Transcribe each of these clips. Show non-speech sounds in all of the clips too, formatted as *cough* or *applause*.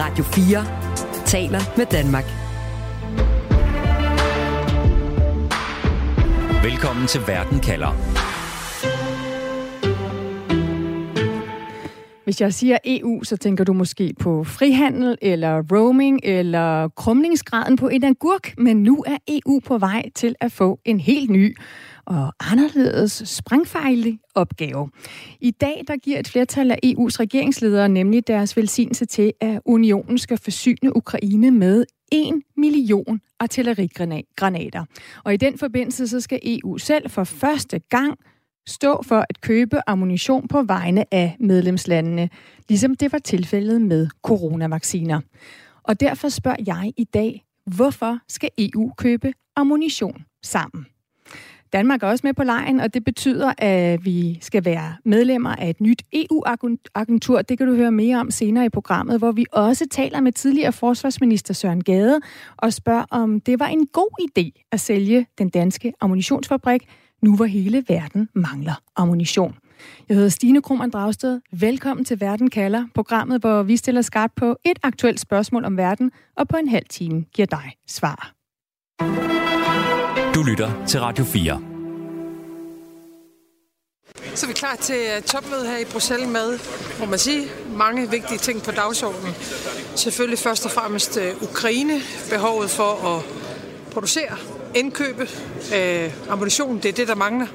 Radio 4 taler med Danmark. Velkommen til Verden kalder. Hvis jeg siger EU, så tænker du måske på frihandel, eller roaming, eller krumningsgraden på en agurk, men nu er EU på vej til at få en helt ny og anderledes sprængfejlig opgave. I dag der giver et flertal af EU's regeringsledere nemlig deres velsignelse til, at unionen skal forsyne Ukraine med 1 million artillerigranater. Og i den forbindelse så skal EU selv for første gang stå for at købe ammunition på vegne af medlemslandene, ligesom det var tilfældet med coronavacciner. Og derfor spørger jeg i dag, hvorfor skal EU købe ammunition sammen? Danmark er også med på lejen, og det betyder, at vi skal være medlemmer af et nyt EU-agentur. Det kan du høre mere om senere i programmet, hvor vi også taler med tidligere forsvarsminister Søren Gade og spørger, om det var en god idé at sælge den danske ammunitionsfabrik, nu hvor hele verden mangler ammunition. Jeg hedder Stine Krohmann Dragsted. Velkommen til Verden kalder, programmet, hvor vi stiller skarpt på et aktuelt spørgsmål om verden, og på en halv time giver dig svar. Lytter til Radio 4. Så er vi klar til øh, topmøde her i Bruxelles med, må man sige, mange vigtige ting på dagsordenen. Selvfølgelig først og fremmest øh, Ukraine, behovet for at producere, indkøbe øh, ammunition, det er det, der mangler.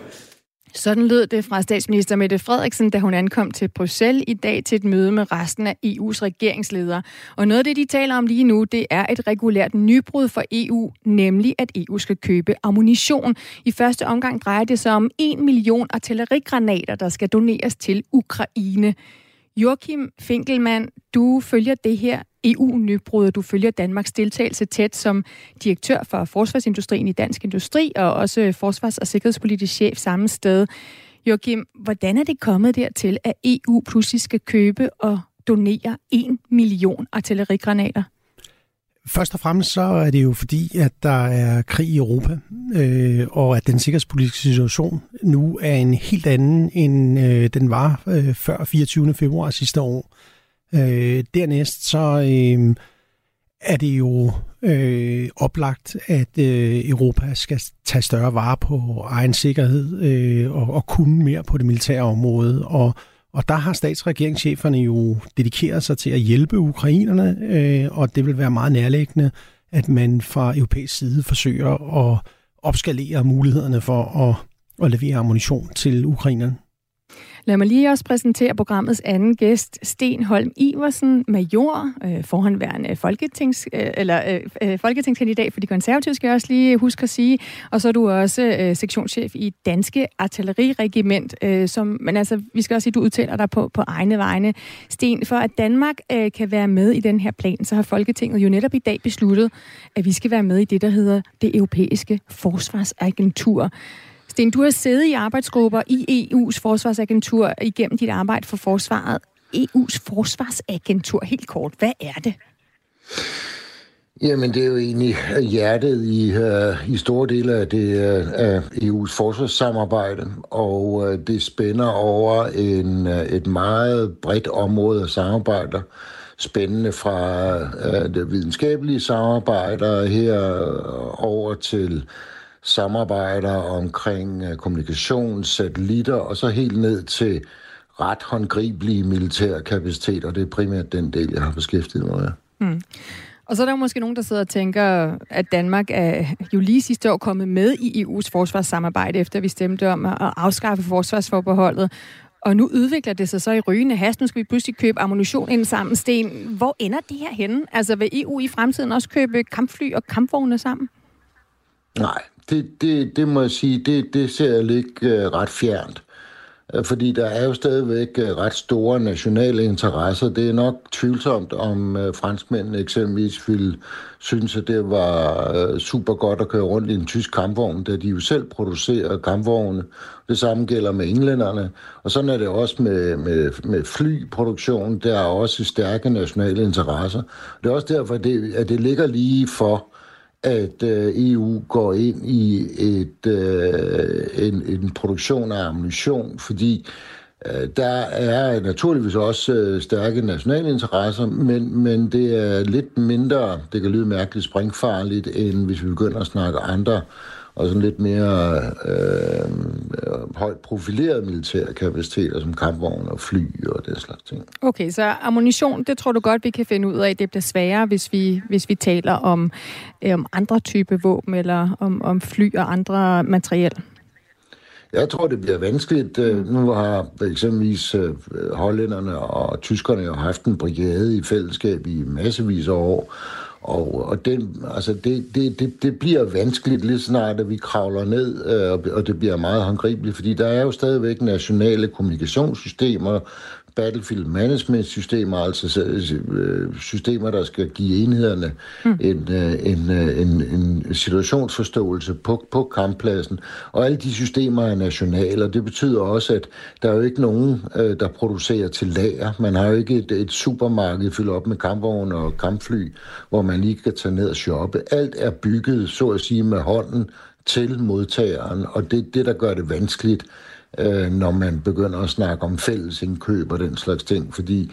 Sådan lød det fra statsminister Mette Frederiksen, da hun ankom til Bruxelles i dag til et møde med resten af EU's regeringsledere. Og noget af det, de taler om lige nu, det er et regulært nybrud for EU, nemlig at EU skal købe ammunition. I første omgang drejer det sig om 1 million artillerigranater, der skal doneres til Ukraine. Joachim Finkelmann, du følger det her EU-nybrud, du følger Danmarks deltagelse tæt som direktør for forsvarsindustrien i Dansk Industri, og også forsvars- og sikkerhedspolitisk chef samme sted. Joachim, hvordan er det kommet dertil, at EU pludselig skal købe og donere 1 million artillerigranater? Først og fremmest så er det jo fordi, at der er krig i Europa, øh, og at den sikkerhedspolitiske situation nu er en helt anden, end øh, den var øh, før 24. februar sidste år. Øh, dernæst så øh, er det jo øh, oplagt, at øh, Europa skal tage større vare på egen sikkerhed øh, og, og kunne mere på det militære område. Og, og der har statsregeringscheferne jo dedikeret sig til at hjælpe ukrainerne, øh, og det vil være meget nærliggende, at man fra europæisk side forsøger at opskalere mulighederne for at, at levere ammunition til ukrainerne. Lad mig lige også præsentere programmets anden gæst, Sten Holm Iversen, major, øh, forhåndværende folketings, øh, eller, øh, øh, folketingskandidat for de konservative, skal jeg også lige huske at sige. Og så er du også øh, sektionschef i Danske Artilleriregiment, øh, som, men altså, vi skal også sige, at du udtaler dig på, på egne vegne. Sten, for at Danmark øh, kan være med i den her plan, så har Folketinget jo netop i dag besluttet, at vi skal være med i det, der hedder det europæiske forsvarsagentur. Sten, du har siddet i arbejdsgrupper i EU's forsvarsagentur igennem dit arbejde for forsvaret. EU's forsvarsagentur, helt kort, hvad er det? Jamen, det er jo egentlig øh, hjertet i, uh, i store dele af, det, øh, uh, EU's forsvarssamarbejde, og uh, det spænder over en, uh, et meget bredt område af samarbejder, spændende fra uh, det videnskabelige samarbejder her over til samarbejder omkring øh, kommunikation, satellitter og så helt ned til ret håndgribelige militære kapaciteter. Det er primært den del, jeg har beskæftiget mig med. Mm. Og så er der måske nogen, der sidder og tænker, at Danmark er jo lige sidste år kommet med i EU's forsvarssamarbejde, efter vi stemte om at afskaffe forsvarsforbeholdet. Og nu udvikler det sig så i rygende hast. Nu skal vi pludselig købe ammunition ind sammen. Sten, hvor ender det her henne? Altså vil EU i fremtiden også købe kampfly og kampvogne sammen? Nej, det, det, det må jeg sige, det, det ser jeg ikke øh, ret fjernt. Øh, fordi der er jo stadigvæk øh, ret store nationale interesser. Det er nok tvivlsomt, om franskmændene eksempelvis ville synes, at det var super godt at køre rundt i en tysk kampvogn, da de jo selv producerer kampvogne. Det samme gælder med englænderne. Og sådan er det også med, med, med flyproduktion. Der er også stærke nationale interesser. Det er også derfor, at det, at det ligger lige for at øh, EU går ind i et, øh, en, en produktion af ammunition, fordi Øh, der er naturligvis også øh, stærke nationale interesser, men, men det er lidt mindre, det kan lyde mærkeligt, springfarligt, end hvis vi begynder at snakke andre og sådan lidt mere øh, højt profilerede militære kapaciteter, som kampvogne og fly og den slags ting. Okay, så ammunition, det tror du godt, vi kan finde ud af, det bliver sværere, hvis vi, hvis vi taler om, øh, om andre typer våben, eller om, om fly og andre materiel? Jeg tror, det bliver vanskeligt. Øh, nu har eksempelvis øh, hollænderne og tyskerne jo haft en brigade i fællesskab i massevis af år, og, og den, altså det, det, det, det bliver vanskeligt lige snart, at vi kravler ned, øh, og det bliver meget håndgribeligt, fordi der er jo stadigvæk nationale kommunikationssystemer, battlefield management systemer, altså øh, systemer, der skal give enhederne mm. en, øh, en, øh, en, en situationsforståelse på, på kamppladsen. Og alle de systemer er nationale, og det betyder også, at der er jo ikke nogen, der producerer til lager. Man har jo ikke et, et supermarked fyldt op med kampvogne og kampfly, hvor man lige kan tage ned og shoppe. Alt er bygget, så at sige, med hånden til modtageren, og det er det, der gør det vanskeligt øh, når man begynder at snakke om fælles indkøb og den slags ting, fordi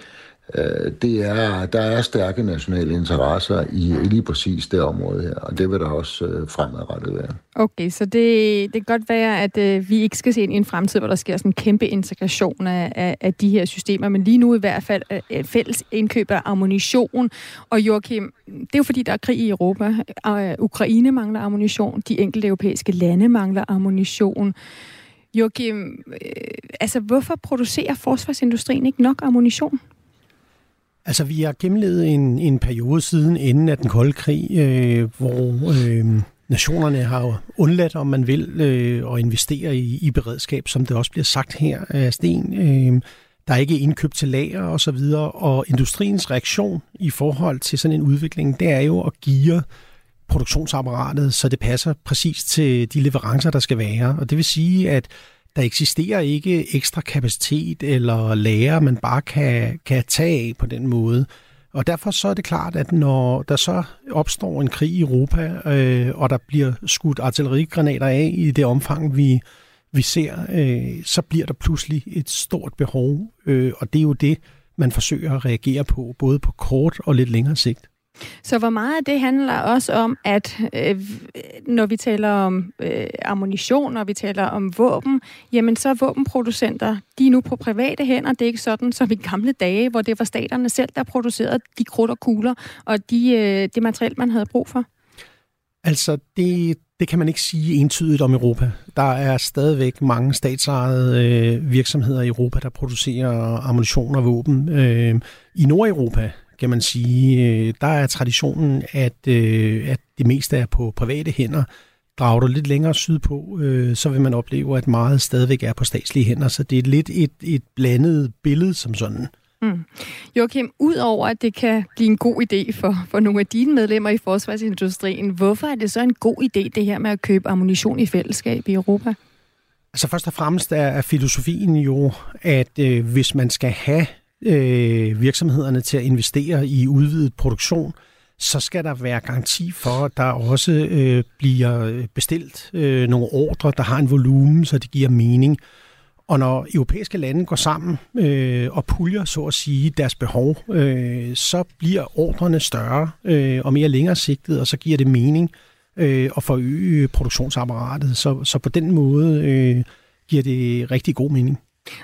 øh, det er, der er stærke nationale interesser i, lige præcis det område her, og det vil der også øh, fremadrettet være. Okay, så det, det kan godt være, at øh, vi ikke skal se ind i en fremtid, hvor der sker sådan en kæmpe integration af, af, af de her systemer, men lige nu i hvert fald øh, fælles indkøb af ammunition. Og Joachim, det er jo fordi, der er krig i Europa. Og, Ukraine mangler ammunition, de enkelte europæiske lande mangler ammunition. Joachim, øh, altså hvorfor producerer forsvarsindustrien ikke nok ammunition? Altså, vi har gennemlevet en, en periode siden inden af den kolde krig, øh, hvor øh, nationerne har undladt, om man vil, øh, at investere i, i beredskab, som det også bliver sagt her af Sten. Øh, der er ikke indkøbt til lager og så videre, og industriens reaktion i forhold til sådan en udvikling, det er jo at give produktionsapparatet, så det passer præcis til de leverancer, der skal være. Og det vil sige, at der eksisterer ikke ekstra kapacitet eller lager, man bare kan, kan tage af på den måde. Og derfor så er det klart, at når der så opstår en krig i Europa, øh, og der bliver skudt artillerigranater af i det omfang, vi, vi ser, øh, så bliver der pludselig et stort behov. Øh, og det er jo det, man forsøger at reagere på, både på kort og lidt længere sigt. Så hvor meget det handler også om, at øh, når vi taler om øh, ammunition, når vi taler om våben, jamen så er våbenproducenter, de er nu på private hænder. Det er ikke sådan som i gamle dage, hvor det var staterne selv, der producerede de krudt og kugler, og de, øh, det materiel, man havde brug for. Altså, det, det kan man ikke sige entydigt om Europa. Der er stadigvæk mange statsejede øh, virksomheder i Europa, der producerer ammunition og våben. Øh, I Nordeuropa kan man sige. Øh, der er traditionen, at, øh, at det meste er på private hænder. Drager du lidt længere sydpå, øh, så vil man opleve, at meget stadigvæk er på statslige hænder. Så det er lidt et, et blandet billede som sådan. Mm. Joachim, udover at det kan blive en god idé for, for nogle af dine medlemmer i forsvarsindustrien, hvorfor er det så en god idé, det her med at købe ammunition i fællesskab i Europa? Altså først og fremmest er, er filosofien jo, at øh, hvis man skal have øh, virksomhederne til at investere i udvidet produktion, så skal der være garanti for, at der også øh, bliver bestilt øh, nogle ordre, der har en volumen, så det giver mening. Og når europæiske lande går sammen øh, og puljer, så at sige, deres behov, øh, så bliver ordrene større øh, og mere længere sigtet, og så giver det mening øh, at forøge produktionsapparatet. Så, så på den måde øh, giver det rigtig god mening.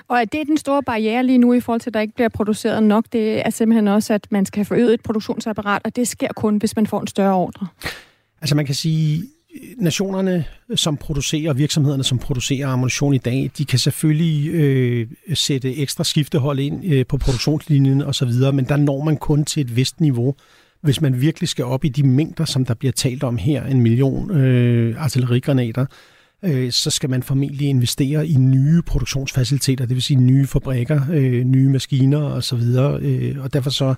Og er det den store barriere lige nu i forhold til, at der ikke bliver produceret nok? Det er simpelthen også, at man skal forøge et produktionsapparat, og det sker kun, hvis man får en større ordre. Altså man kan sige, nationerne, som producerer, virksomhederne, som producerer ammunition i dag, de kan selvfølgelig øh, sætte ekstra skiftehold ind øh, på produktionslinjen osv., men der når man kun til et vist niveau. Hvis man virkelig skal op i de mængder, som der bliver talt om her, en million øh, artillerigranater, øh, så skal man formentlig investere i nye produktionsfaciliteter, det vil sige nye fabrikker, øh, nye maskiner osv., øh, og derfor så,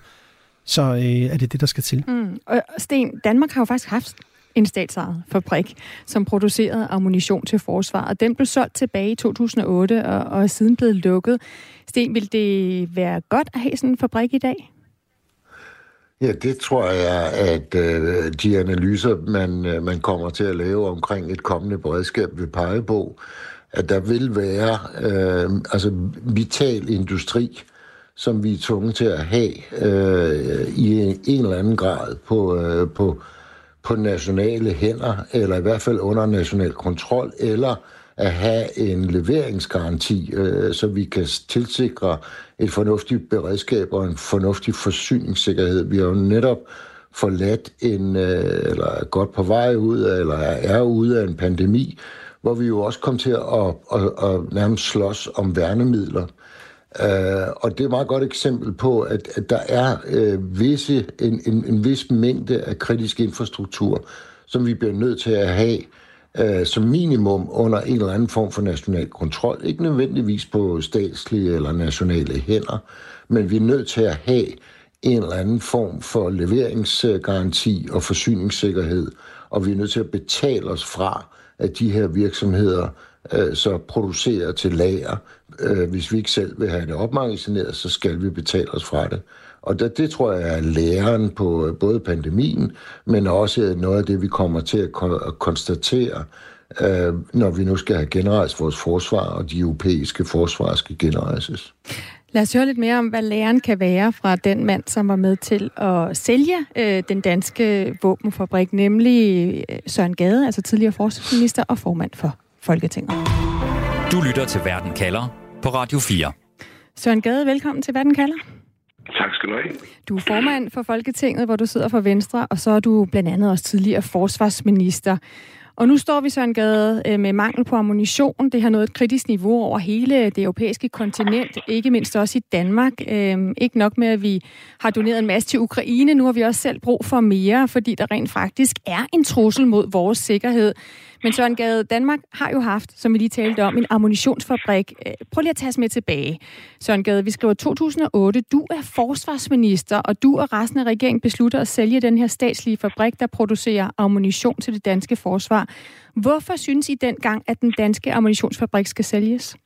så øh, er det det, der skal til. Mm. Og Sten, Danmark har jo faktisk haft en statsejet fabrik, som producerede ammunition til forsvaret. Den blev solgt tilbage i 2008 og, og er siden blevet lukket. Sten, vil det være godt at have sådan en fabrik i dag? Ja, det tror jeg, at øh, de analyser, man, øh, man kommer til at lave omkring et kommende beredskab, vil pege på. at der vil være øh, altså vital industri, som vi er tvunget til at have øh, i en, en eller anden grad på, øh, på, på nationale hænder, eller i hvert fald under national kontrol, eller at have en leveringsgaranti, øh, så vi kan tilsikre et fornuftigt beredskab og en fornuftig forsyningssikkerhed. Vi har jo netop forladt en, øh, eller er godt på vej ud af, eller er ude af en pandemi, hvor vi jo også kom til at, at, at, at nærmest slås om værnemidler. Uh, og det er et meget godt eksempel på, at, at der er uh, visse, en, en, en vis mængde af kritisk infrastruktur, som vi bliver nødt til at have øh, som minimum under en eller anden form for national kontrol. Ikke nødvendigvis på statslige eller nationale hænder, men vi er nødt til at have en eller anden form for leveringsgaranti og forsyningssikkerhed, og vi er nødt til at betale os fra, at de her virksomheder øh, så producerer til lager. Øh, hvis vi ikke selv vil have det opmagasineret, så skal vi betale os fra det. Og det, det tror jeg er læren på øh, både pandemien, men også noget af det, vi kommer til at, at konstatere, øh, når vi nu skal have genrejst vores forsvar, og de europæiske forsvar skal genrejses. Lad os høre lidt mere om, hvad læren kan være fra den mand, som var med til at sælge øh, den danske våbenfabrik, nemlig øh, Søren Gade, altså tidligere forsvarsminister og formand for Folketinget. Du lytter til Verden kalder på Radio 4. Søren Gade, velkommen til Verden kalder. Tak skal du have. Du er formand for Folketinget, hvor du sidder for Venstre, og så er du blandt andet også tidligere forsvarsminister. Og nu står vi, Søren Gade, øh, med mangel på ammunition. Det har nået et kritisk niveau over hele det europæiske kontinent, ikke mindst også i Danmark. Øhm, ikke nok med, at vi har doneret en masse til Ukraine. Nu har vi også selv brug for mere, fordi der rent faktisk er en trussel mod vores sikkerhed. Men Søren Gade, Danmark har jo haft, som vi lige talte om, en ammunitionsfabrik. Øh, prøv lige at tage os med tilbage. Søren Gade, vi skriver 2008. Du er forsvarsminister, og du og resten af regeringen beslutter at sælge den her statslige fabrik, der producerer ammunition til det danske forsvar. Hvorfor synes I dengang, at den danske ammunitionsfabrik skal sælges?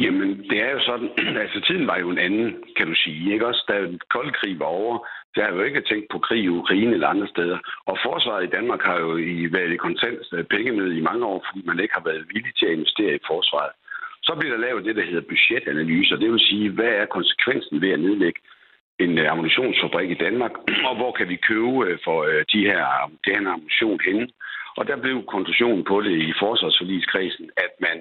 Jamen, det er jo sådan, *clears throat* altså tiden var jo en anden, kan du sige, ikke også? Da den kolde krig var over, der har jo ikke tænkt på krig i Ukraine eller andre steder. Og forsvaret i Danmark har jo i været i konstant øh, penge med i mange år, fordi man ikke har været villig til at investere i forsvaret. Så bliver der lavet det, der hedder budgetanalyser. Det vil sige, hvad er konsekvensen ved at nedlægge en øh, ammunitionsfabrik i Danmark, *clears throat* og hvor kan vi købe øh, for de her, den her ammunition henne. Og der blev konklusionen på det i forsvarsforligskredsen, at man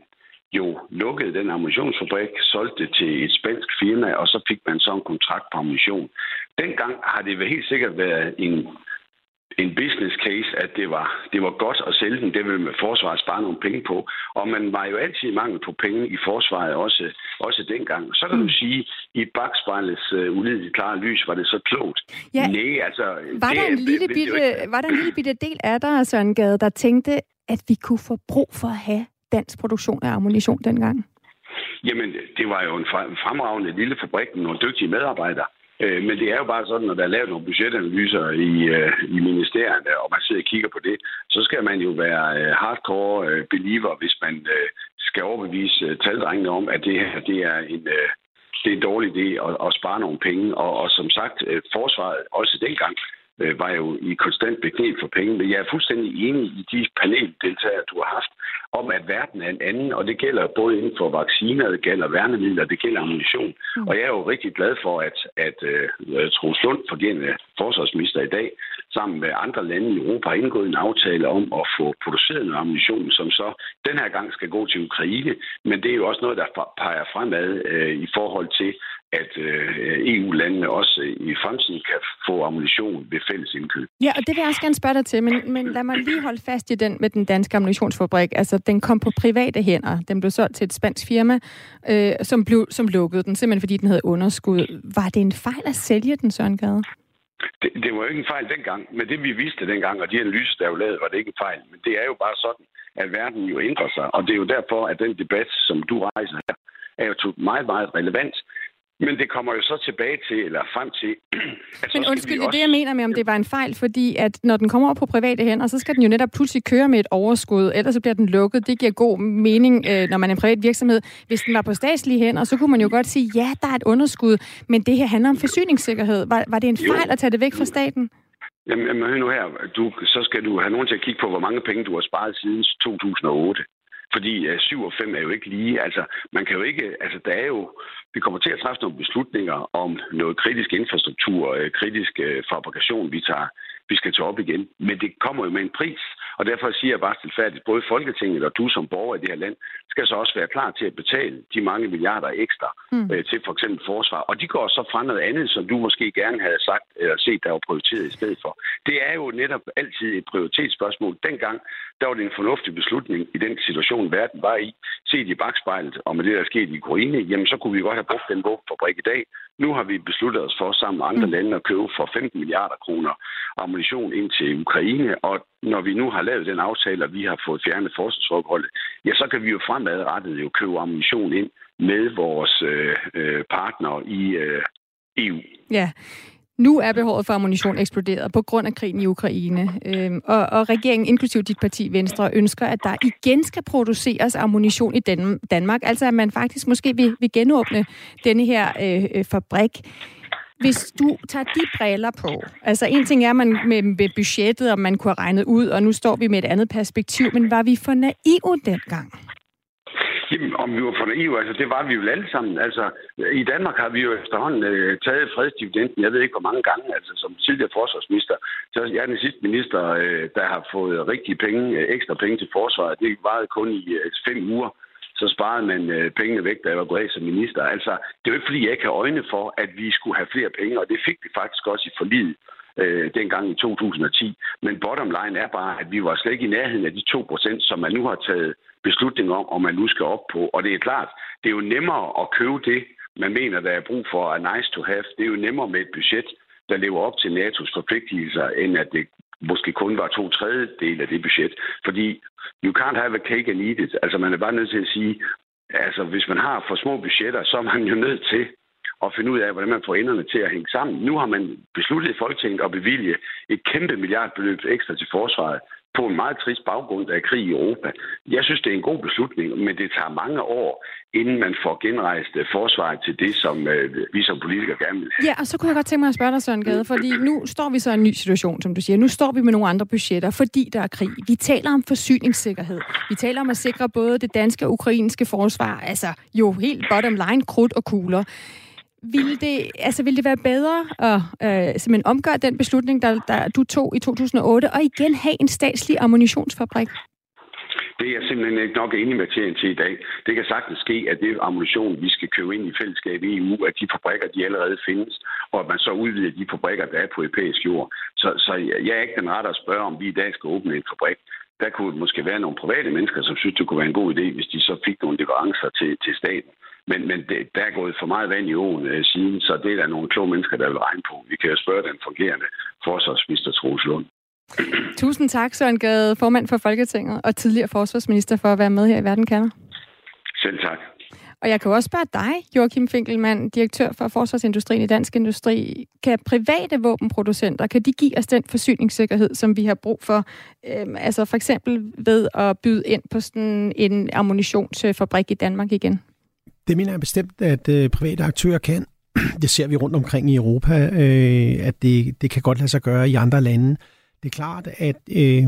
jo lukkede den ammunitionsfabrik, solgte det til et spansk firma, og så fik man så en kontrakt på ammunition. Dengang har det helt sikkert været en, en business case, at det var, det var godt at sælge den. Det ville med forsvaret spare nogle penge på. Og man var jo altid i mangel på penge i forsvaret, også, også dengang. Så kan du mm. sige, i bagspejlets uh, ulideligt klare lys, var det så klogt. Ja. Nej, altså... Var, det, der en lille bitte, var der en lille bitte del af dig, Søren Gade, der tænkte, at vi kunne få brug for at have dansk produktion af ammunition dengang? Jamen, det var jo en fremragende lille fabrik med nogle dygtige medarbejdere. Øh, men det er jo bare sådan, når der er lavet nogle budgetanalyser i, øh, i ministeriet, og man sidder og kigger på det, så skal man jo være øh, hardcore believer, hvis man skal overbevise taldrengene om, at det her det er en, det er en dårlig idé at, at spare nogle penge. Og, og som sagt, forsvaret også dengang øh, var jo i konstant beknep for penge. Men jeg er fuldstændig enig i de paneldeltagere, du har haft, om at verden er en anden, og det gælder både inden for vacciner, det gælder værnemidler, det gælder ammunition. Mm. Og jeg er jo rigtig glad for, at, at uh, Troels Lund, forgerende forsvarsminister i dag, sammen med andre lande i Europa, har indgået en aftale om at få produceret noget ammunition, som så den her gang skal gå til Ukraine. Men det er jo også noget, der peger fremad uh, i forhold til, at øh, EU-landene også i fremtiden kan få ammunition ved fælles indkøb. Ja, og det vil jeg også gerne spørge dig til, men, men lad mig lige holde fast i den med den danske ammunitionsfabrik. Altså, den kom på private hænder. Den blev solgt til et spansk firma, øh, som, blev, som lukkede den, simpelthen fordi den havde underskud. Var det en fejl at sælge den, Søren Gade? Det, det var jo ikke en fejl dengang, men det vi vidste dengang, og de analyser, der er jo lavet, var det ikke en fejl. Men det er jo bare sådan, at verden jo ændrer sig, og det er jo derfor, at den debat, som du rejser her, er jo meget, meget relevant. Men det kommer jo så tilbage til, eller frem til... *clears throat* At Men undskyld, det er det, jeg mener med, om det var en fejl, fordi at når den kommer over på private hænder, så skal den jo netop pludselig køre med et overskud, ellers så bliver den lukket. Det giver god mening, øh, når man er en privat virksomhed. Hvis den var på statslige hænder, så kunne man jo godt sige, ja, der er et underskud, men det her handler om forsyningssikkerhed. Var, var det en fejl at tage det væk fra staten? Jamen, jamen hør nu her. Du, så skal du have nogen til at kigge på, hvor mange penge du har sparet siden 2008. Fordi øh, 7 og 5 er jo ikke lige. Altså, man kan jo ikke... Altså, der er jo... Vi kommer til at træffe nogle beslutninger om noget kritisk infrastruktur, øh, kritisk øh, fabrikation, vi tager vi skal tage op igen. Men det kommer jo med en pris, og derfor siger jeg bare tilfærdigt, både Folketinget og du som borger i det her land, skal så også være klar til at betale de mange milliarder ekstra mm. øh, til for eksempel forsvar. Og de går så fra noget andet, som du måske gerne havde sagt eller set, der var prioriteret i stedet for. Det er jo netop altid et prioritetsspørgsmål. Dengang, der var det en fornuftig beslutning i den situation, verden var i. Set i bagspejlet, og med det, der er sket i Ukraine, jamen så kunne vi godt have brugt den våbenfabrik i dag. Nu har vi besluttet os for sammen med andre mm. lande at købe for 15 milliarder kroner ammunition ind til Ukraine, og når vi nu har lavet den aftale, og vi har fået fjernet forsvarsforholdet, ja, så kan vi jo fremadrettet jo købe ammunition ind med vores øh, øh partnere i øh, EU. Ja, nu er behovet for ammunition eksploderet på grund af krigen i Ukraine. Øhm, og, og regeringen, inklusiv dit parti Venstre, ønsker, at der igen skal produceres ammunition i Dan- Danmark. Altså at man faktisk måske vil, vil genåbne denne her øh, øh fabrik. Hvis du tager de briller på, altså en ting er man med, med budgettet, og man kunne have regnet ud, og nu står vi med et andet perspektiv, men var vi for naive dengang? Jamen, om vi var for naive, altså det var vi jo alle sammen. Altså, i Danmark har vi jo efterhånden øh, taget fredsdividenden, jeg ved ikke hvor mange gange, altså som tidligere forsvarsminister, så jeg er den sidste minister, øh, der har fået rigtige penge, øh, ekstra penge til forsvaret. Det varede kun i øh, fem uger så sparede man øh, pengene væk, da jeg var gået af som minister. Altså, det er jo ikke, fordi jeg ikke har øjne for, at vi skulle have flere penge, og det fik vi faktisk også i forliget øh, dengang i 2010. Men bottom line er bare, at vi var slet ikke i nærheden af de 2%, som man nu har taget beslutning om, om man nu skal op på. Og det er klart, det er jo nemmere at købe det, man mener, der er brug for, er nice to have. Det er jo nemmere med et budget, der lever op til NATO's forpligtelser, end at det måske kun var to tredjedel af det budget. Fordi you can't have a cake and eat it. Altså man er bare nødt til at sige, altså hvis man har for små budgetter, så er man jo nødt til at finde ud af, hvordan man får enderne til at hænge sammen. Nu har man besluttet i Folketinget at bevilge et kæmpe milliardbeløb ekstra til forsvaret på en meget trist baggrund af krig i Europa. Jeg synes, det er en god beslutning, men det tager mange år, inden man får genrejst øh, forsvaret til det, som øh, vi som politikere gerne vil have. Ja, og så kunne jeg godt tænke mig at spørge dig, Søren Gade, fordi nu står vi så i en ny situation, som du siger. Nu står vi med nogle andre budgetter, fordi der er krig. Vi taler om forsyningssikkerhed. Vi taler om at sikre både det danske og ukrainske forsvar, altså jo helt bottom line, krudt og kugler. Ville det, altså, ville det være bedre at øh, simpelthen omgøre den beslutning, der, der du tog i 2008, og igen have en statslig ammunitionsfabrik? Det er jeg simpelthen ikke nok inviteret til i dag. Det kan sagtens ske, at det ammunition, vi skal købe ind i fællesskab i EU, at de fabrikker, de allerede findes, og at man så udvider de fabrikker, der er på europæisk jord. Så, så jeg er ikke den rette at spørge, om vi i dag skal åbne en fabrik. Der kunne måske være nogle private mennesker, som synes, det kunne være en god idé, hvis de så fik nogle leverancer til, til staten. Men, men det, der er gået for meget vand i åen øh, siden, så det er der nogle kloge mennesker, der vil regne på. Vi kan jo spørge den fungerende forsvarsminister Troels Lund. *clears throat* Tusind tak, Søren Gade, formand for Folketinget og tidligere forsvarsminister, for at være med her i Verden kalder. Selv tak. Og jeg kan også spørge dig, Joachim Finkelmann, direktør for forsvarsindustrien i Dansk Industri. Kan private våbenproducenter, kan de give os den forsyningssikkerhed, som vi har brug for? Øhm, altså for eksempel ved at byde ind på sådan en ammunitionsfabrik i Danmark igen? Det mener jeg bestemt, at øh, private aktører kan. *clears throat* Det ser vi rundt omkring i Europa, øh, at det, det kan godt lade sig gøre i andre lande. Det er klart, at øh,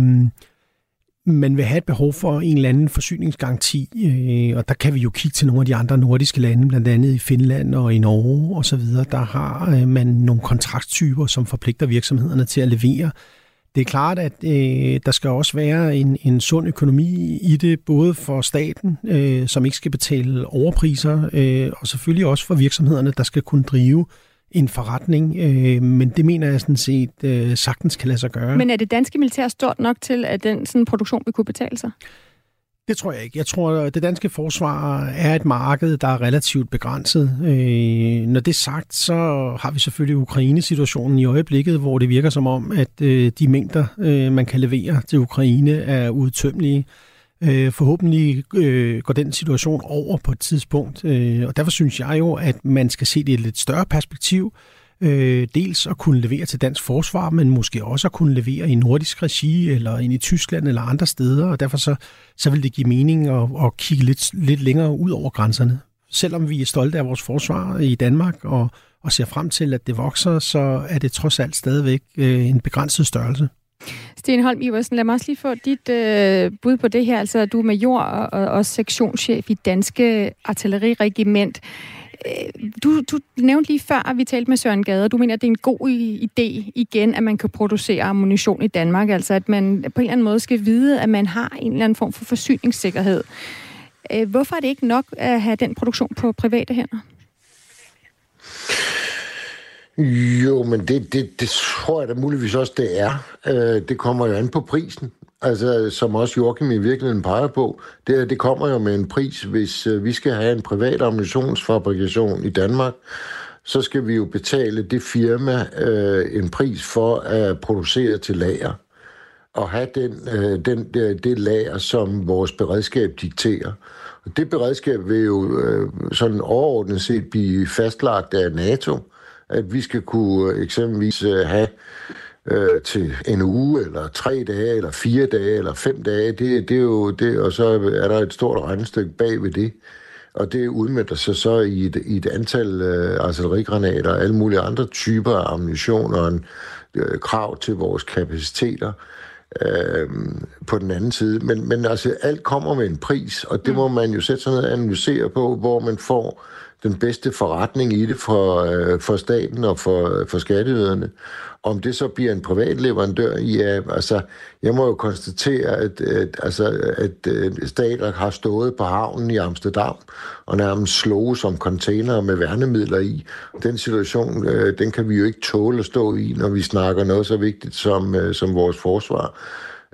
man vil have et behov for en eller anden forsyningsgaranti, øh, og der kan vi jo kigge til nogle af de andre nordiske lande, blandt andet i Finland og i Norge osv., der har øh, man nogle kontrakttyper, som forpligter virksomhederne til at levere det er klart, at øh, der skal også være en, en sund økonomi i det, både for staten, øh, som ikke skal betale overpriser, øh, og selvfølgelig også for virksomhederne, der skal kunne drive en forretning. Øh, men det mener jeg sådan set øh, sagtens kan lade sig gøre. Men er det danske militær stort nok til, at den sådan produktion vil kunne betale sig? Det tror jeg ikke. Jeg tror, at det danske forsvar er et marked, der er relativt begrænset. Øh, når det er sagt, så har vi selvfølgelig Ukraine-situationen i øjeblikket, hvor det virker som om, at øh, de mængder, øh, man kan levere til Ukraine, er udtømmelige. Øh, forhåbentlig øh, går den situation over på et tidspunkt, øh, og derfor synes jeg jo, at man skal se det i et lidt større perspektiv. Øh, Øh, dels at kunne levere til dansk forsvar, men måske også at kunne levere i nordisk regi, eller ind i Tyskland eller andre steder, og derfor så, så vil det give mening at, at kigge lidt, lidt længere ud over grænserne. Selvom vi er stolte af vores forsvar i Danmark, og, og ser frem til, at det vokser, så er det trods alt stadigvæk øh, en begrænset størrelse. Stenholm Iversen, lad mig også lige få dit øh, bud på det her. Altså, du er major og, og, og sektionschef i Danske Artilleriregiment. Du, du nævnte lige før, at vi talte med Søren Gade, du mener, at det er en god idé igen, at man kan producere ammunition i Danmark, altså at man på en eller anden måde skal vide, at man har en eller anden form for forsyningssikkerhed. Øh, hvorfor er det ikke nok at have den produktion på private hænder? Jo, men det, det, det tror jeg da muligvis også, det er. Øh, det kommer jo an på prisen. Altså, som også Joachim i virkeligheden peger på, det, det kommer jo med en pris, hvis øh, vi skal have en privat ammunitionsfabrikation i Danmark, så skal vi jo betale det firma øh, en pris for at producere til lager og have den, øh, den, det, det lager, som vores beredskab dikterer. Og det beredskab vil jo øh, sådan overordnet set blive fastlagt af NATO, at vi skal kunne øh, eksempelvis øh, have øh, til en uge, eller tre dage, eller fire dage, eller fem dage. Det, det er jo det, og så er der et stort regnestykke bag ved det. Og det udmyndter sig så i et, i et antal øh, artillerigranater og alle mulige andre typer af ammunition og en øh, krav til vores kapaciteter øh, på den anden side. Men, men altså, alt kommer med en pris, og det må mm. man jo sætte sig ned og analysere på, hvor man får den bedste forretning i det for, øh, for staten og for, for skatteyderne. Om det så bliver en privat leverandør, ja, altså, jeg må jo konstatere, at, at, altså, at at stater har stået på havnen i Amsterdam og nærmest slået som container med værnemidler i. Den situation, øh, den kan vi jo ikke tåle at stå i, når vi snakker noget så vigtigt som, øh, som vores forsvar.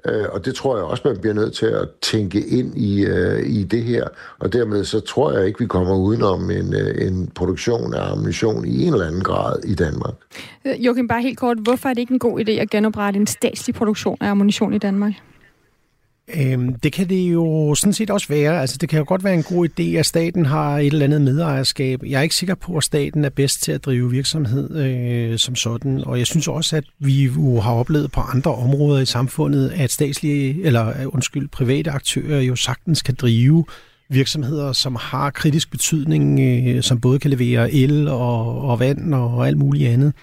Øh, og det tror jeg også, man bliver nødt til at tænke ind i, øh, i det her. Og dermed så tror jeg ikke, vi kommer udenom en, øh, en produktion af ammunition i en eller anden grad i Danmark. Øh, Joachim, bare helt kort. Hvorfor er det ikke en god idé at genoprette en statslig produktion af ammunition i Danmark? Øhm, det kan det jo sådan set også være. Altså, det kan jo godt være en god idé, at staten har et eller andet medejerskab. Jeg er ikke sikker på, at staten er bedst til at drive virksomhed øh, som sådan. Og jeg synes også, at vi jo har oplevet på andre områder i samfundet, at statslige, eller øh, undskyld, private aktører jo sagtens kan drive virksomheder, som har kritisk betydning, øh, som både kan levere el og, og vand og alt muligt andet.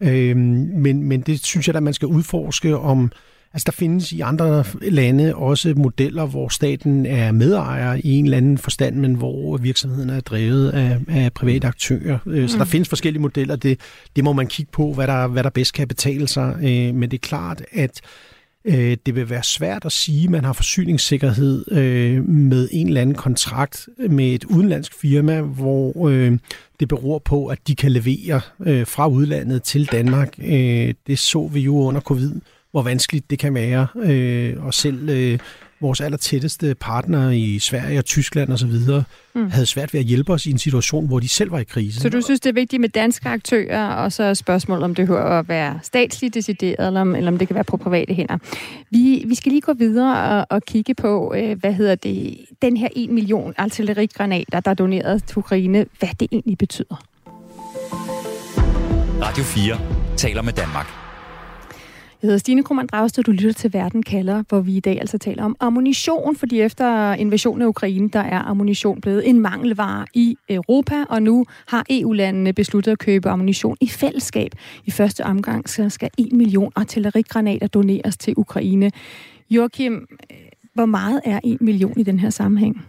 Øh, men, men det synes jeg, at man skal udforske om Altså, der findes i andre lande også modeller, hvor staten er medejer i en eller anden forstand, men hvor virksomheden er drevet af, af private aktører. Mm. Så der mm. findes forskellige modeller. Det, det må man kigge på, hvad der, hvad der bedst kan betale sig. Øh, men det er klart, at øh, det vil være svært at sige, at man har forsyningssikkerhed med en eller anden kontrakt med et udenlandsk firma, hvor det beror på, at de kan levere fra udlandet til Danmark. Det så vi jo under covid hvor vanskeligt det kan være. Øh, og selv øh, vores allertætteste partnere i Sverige og Tyskland osv. Mm. havde svært ved at hjælpe os i en situation, hvor de selv var i krise. Så du synes, det er vigtigt med danske aktører, og så spørgsmålet, om det hører at være statsligt decideret, eller om, eller om det kan være på private hænder. Vi, vi skal lige gå videre og, og kigge på, øh, hvad hedder det, den her 1 million artillerigranater, der er doneret til Ukraine, hvad det egentlig betyder. Radio 4 taler med Danmark. Jeg hedder Stine Krummernd Dragsted, du lytter til Verden kalder, hvor vi i dag altså taler om ammunition, fordi efter invasionen af Ukraine, der er ammunition blevet en mangelvare i Europa, og nu har EU-landene besluttet at købe ammunition i fællesskab. I første omgang så skal 1 million artillerigranater doneres til Ukraine. Joachim, øh, hvor meget er 1 million i den her sammenhæng?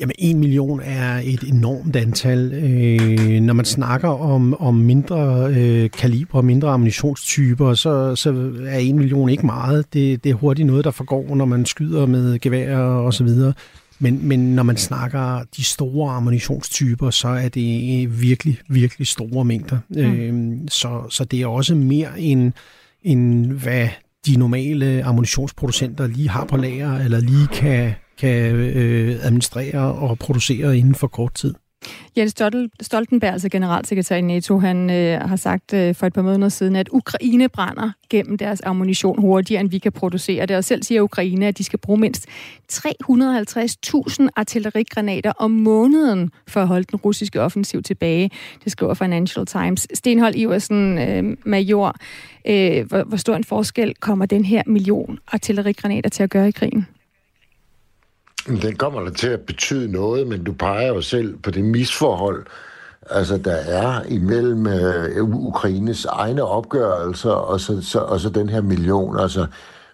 Jamen, en million er et enormt antal. Øh, når man snakker om, om mindre øh, kaliber, mindre ammunitionstyper, så, så er en million ikke meget. Det, det er hurtigt noget, der forgår, når man skyder med gevær og så videre. Men, men når man snakker de store ammunitionstyper, så er det virkelig, virkelig store mængder. Mm. Øh, så, så det er også mere end, end hvad de normale ammunitionsproducenter lige har på lager, eller lige kan, kan øh, administrere og producere inden for kort tid. Jens Stoltenberg, altså generalsekretær i NATO, han øh, har sagt øh, for et par måneder siden, at Ukraine brænder gennem deres ammunition hurtigere, end vi kan producere det. Og selv siger Ukraine, at de skal bruge mindst 350.000 artillerigranater om måneden for at holde den russiske offensiv tilbage. Det skriver Financial Times. Stenhold Iversen, øh, major, øh, hvor, hvor stor en forskel kommer den her million artillerigranater til at gøre i krigen? Den kommer da til at betyde noget, men du peger jo selv på det misforhold, altså der er imellem øh, Ukraines egne opgørelser og så, så, og så den her million. Altså,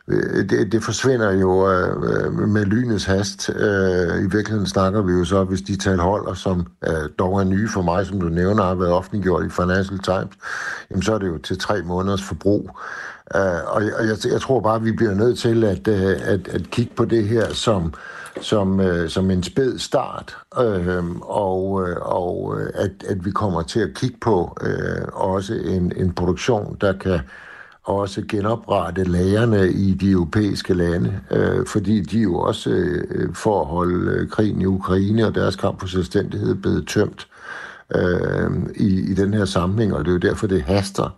øh, det, det forsvinder jo øh, med lynets hast. Øh, I virkeligheden snakker vi jo så, hvis de tal holder, som øh, dog er nye for mig, som du nævner, har været offentliggjort i Financial Times, jamen så er det jo til tre måneders forbrug. Øh, og jeg, jeg tror bare, at vi bliver nødt til at, øh, at, at kigge på det her som, som, øh, som en spæd start, øhm, øh, og, og at, at vi kommer til at kigge på øh, også en, en produktion, der kan også genoprette lagerne i de europæiske lande, øh, fordi de jo også øh, for at holde øh, krigen i Ukraine og deres kamp for selvstændighed blevet tømt øh, i, i den her sammenhæng, og det er jo derfor, det haster.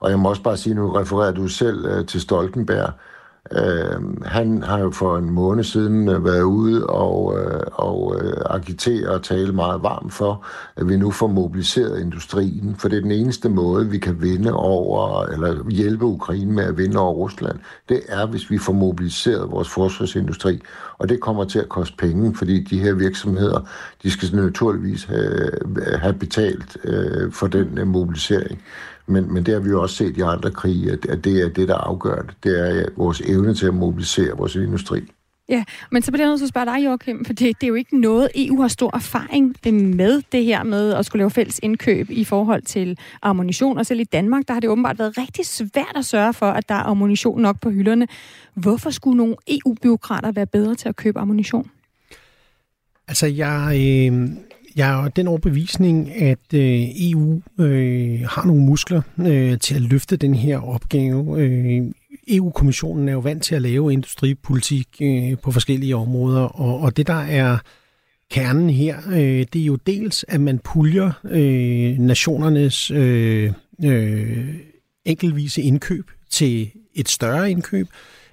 Og jeg må også bare sige, nu refererer du selv øh, til Stoltenberg. Øh, Øh, han har jo for en måned siden øh, været ude og, øh, og øh, agitere og tale meget varmt for, at vi nu får mobiliseret industrien, for det er den eneste måde, vi kan vinde over, eller hjælpe Ukraine med at vinde over Rusland. Det er, hvis vi får mobiliseret vores forsvarsindustri, og det kommer til at koste penge, fordi de her virksomheder, de skal naturligvis have, have betalt øh, for den øh, mobilisering. Men, men det har vi jo også set i andre krige, at, at det er det, der afgør det. Det er vores evne til at mobilisere vores industri. Ja, men så bliver jeg nødt til at spørge dig, Joachim, for det, det er jo ikke noget, EU har stor erfaring med det her med at skulle lave fælles indkøb i forhold til ammunition. Og selv i Danmark, der har det åbenbart været rigtig svært at sørge for, at der er ammunition nok på hylderne. Hvorfor skulle nogle EU-byråkrater være bedre til at købe ammunition? Altså, jeg, øh, jeg er den overbevisning, at øh, EU øh, har nogle muskler øh, til at løfte den her opgave. Øh, EU-kommissionen er jo vant til at lave industripolitik øh, på forskellige områder, og, og det der er kernen her, øh, det er jo dels, at man puljer øh, nationernes øh, øh, enkeltvise indkøb til et større indkøb,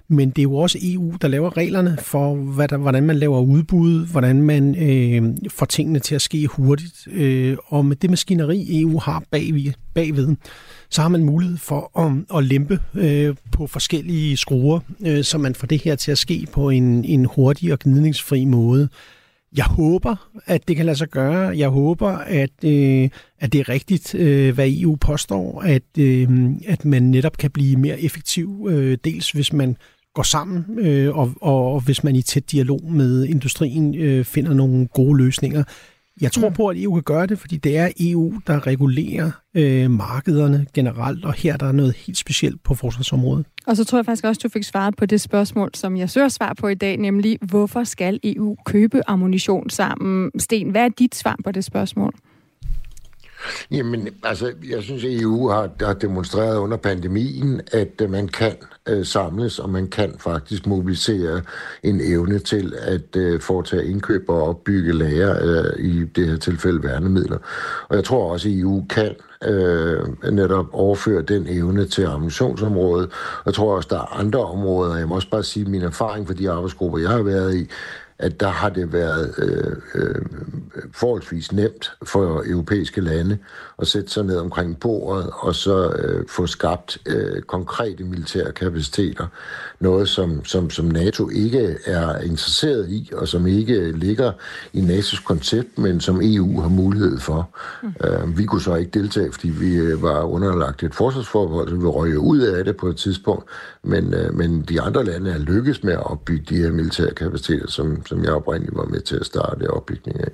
men det er jo også EU, der laver reglerne for, hvad der, hvordan man laver udbud, hvordan man øh, får tingene til at ske hurtigt. Øh, og med det maskineri, EU har bagved, bagved så har man mulighed for at, at lempe øh, på forskellige skruer, øh, så man får det her til at ske på en, en hurtig og gnidningsfri måde. Jeg håber, at det kan lade sig gøre. Jeg håber, at, øh, at det er rigtigt, øh, hvad EU påstår, at, øh, at man netop kan blive mere effektiv, øh, dels hvis man går sammen, øh, og, og, hvis man i tæt dialog med industrien øh, finder nogle gode løsninger. Jeg tror mm. på, at EU kan gøre det, fordi det er EU, der regulerer øh, markederne generelt, og her der er noget helt specielt på forsvarsområdet. Og så tror jeg faktisk også, du fik svaret på det spørgsmål, som jeg søger svar på i dag, nemlig hvorfor skal EU købe ammunition sammen? Sten, hvad er dit svar på det spørgsmål? Jamen, altså, jeg synes, at EU har, har demonstreret under pandemien, at uh, man kan uh, samles, og man kan faktisk mobilisere en evne til at uh, foretage indkøb og opbygge lager, uh, i det her tilfælde værnemidler. Og jeg tror også, at EU kan øh, netop overføre den evne til ammunitionsområdet. Jeg tror også, der er andre områder. Jeg må også bare sige, at min erfaring for de arbejdsgrupper, jeg har været i, at der har det været øh, øh, forholdsvis nemt for europæiske lande at sætte sig ned omkring bordet og så øh, få skabt øh, konkrete militære kapaciteter. Noget, som, som, som NATO ikke er interesseret i, og som ikke ligger i NATO's koncept, men som EU har mulighed for. Mm. Øh, vi kunne så ikke deltage, fordi vi øh, var underlagt et forsvarsforhold, så vi røg ud af det på et tidspunkt, men, øh, men de andre lande er lykkes med at opbygge de her militære kapaciteter, som, som jeg oprindeligt var med til at starte opbygningen af.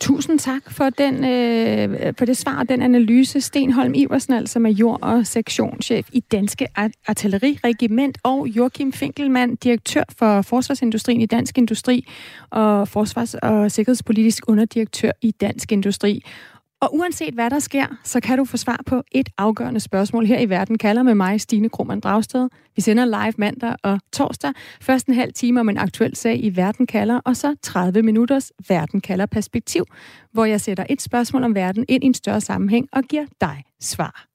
Tusind tak for, den, øh, for det svar og den analyse. Stenholm Iversen, altså major og sektionschef i Danske Artilleriregiment, og Joachim Finkelmann, direktør for Forsvarsindustrien i Dansk Industri og Forsvars- og Sikkerhedspolitisk underdirektør i Dansk Industri. Og uanset hvad der sker, så kan du få svar på et afgørende spørgsmål her i Verden kalder med mig, Stine Krohmann Dragsted. Vi sender live mandag og torsdag. Først en halv time om en aktuel sag i Verden kalder, og så 30 minutters Verden kalder perspektiv, hvor jeg sætter et spørgsmål om verden ind i en større sammenhæng og giver dig svar.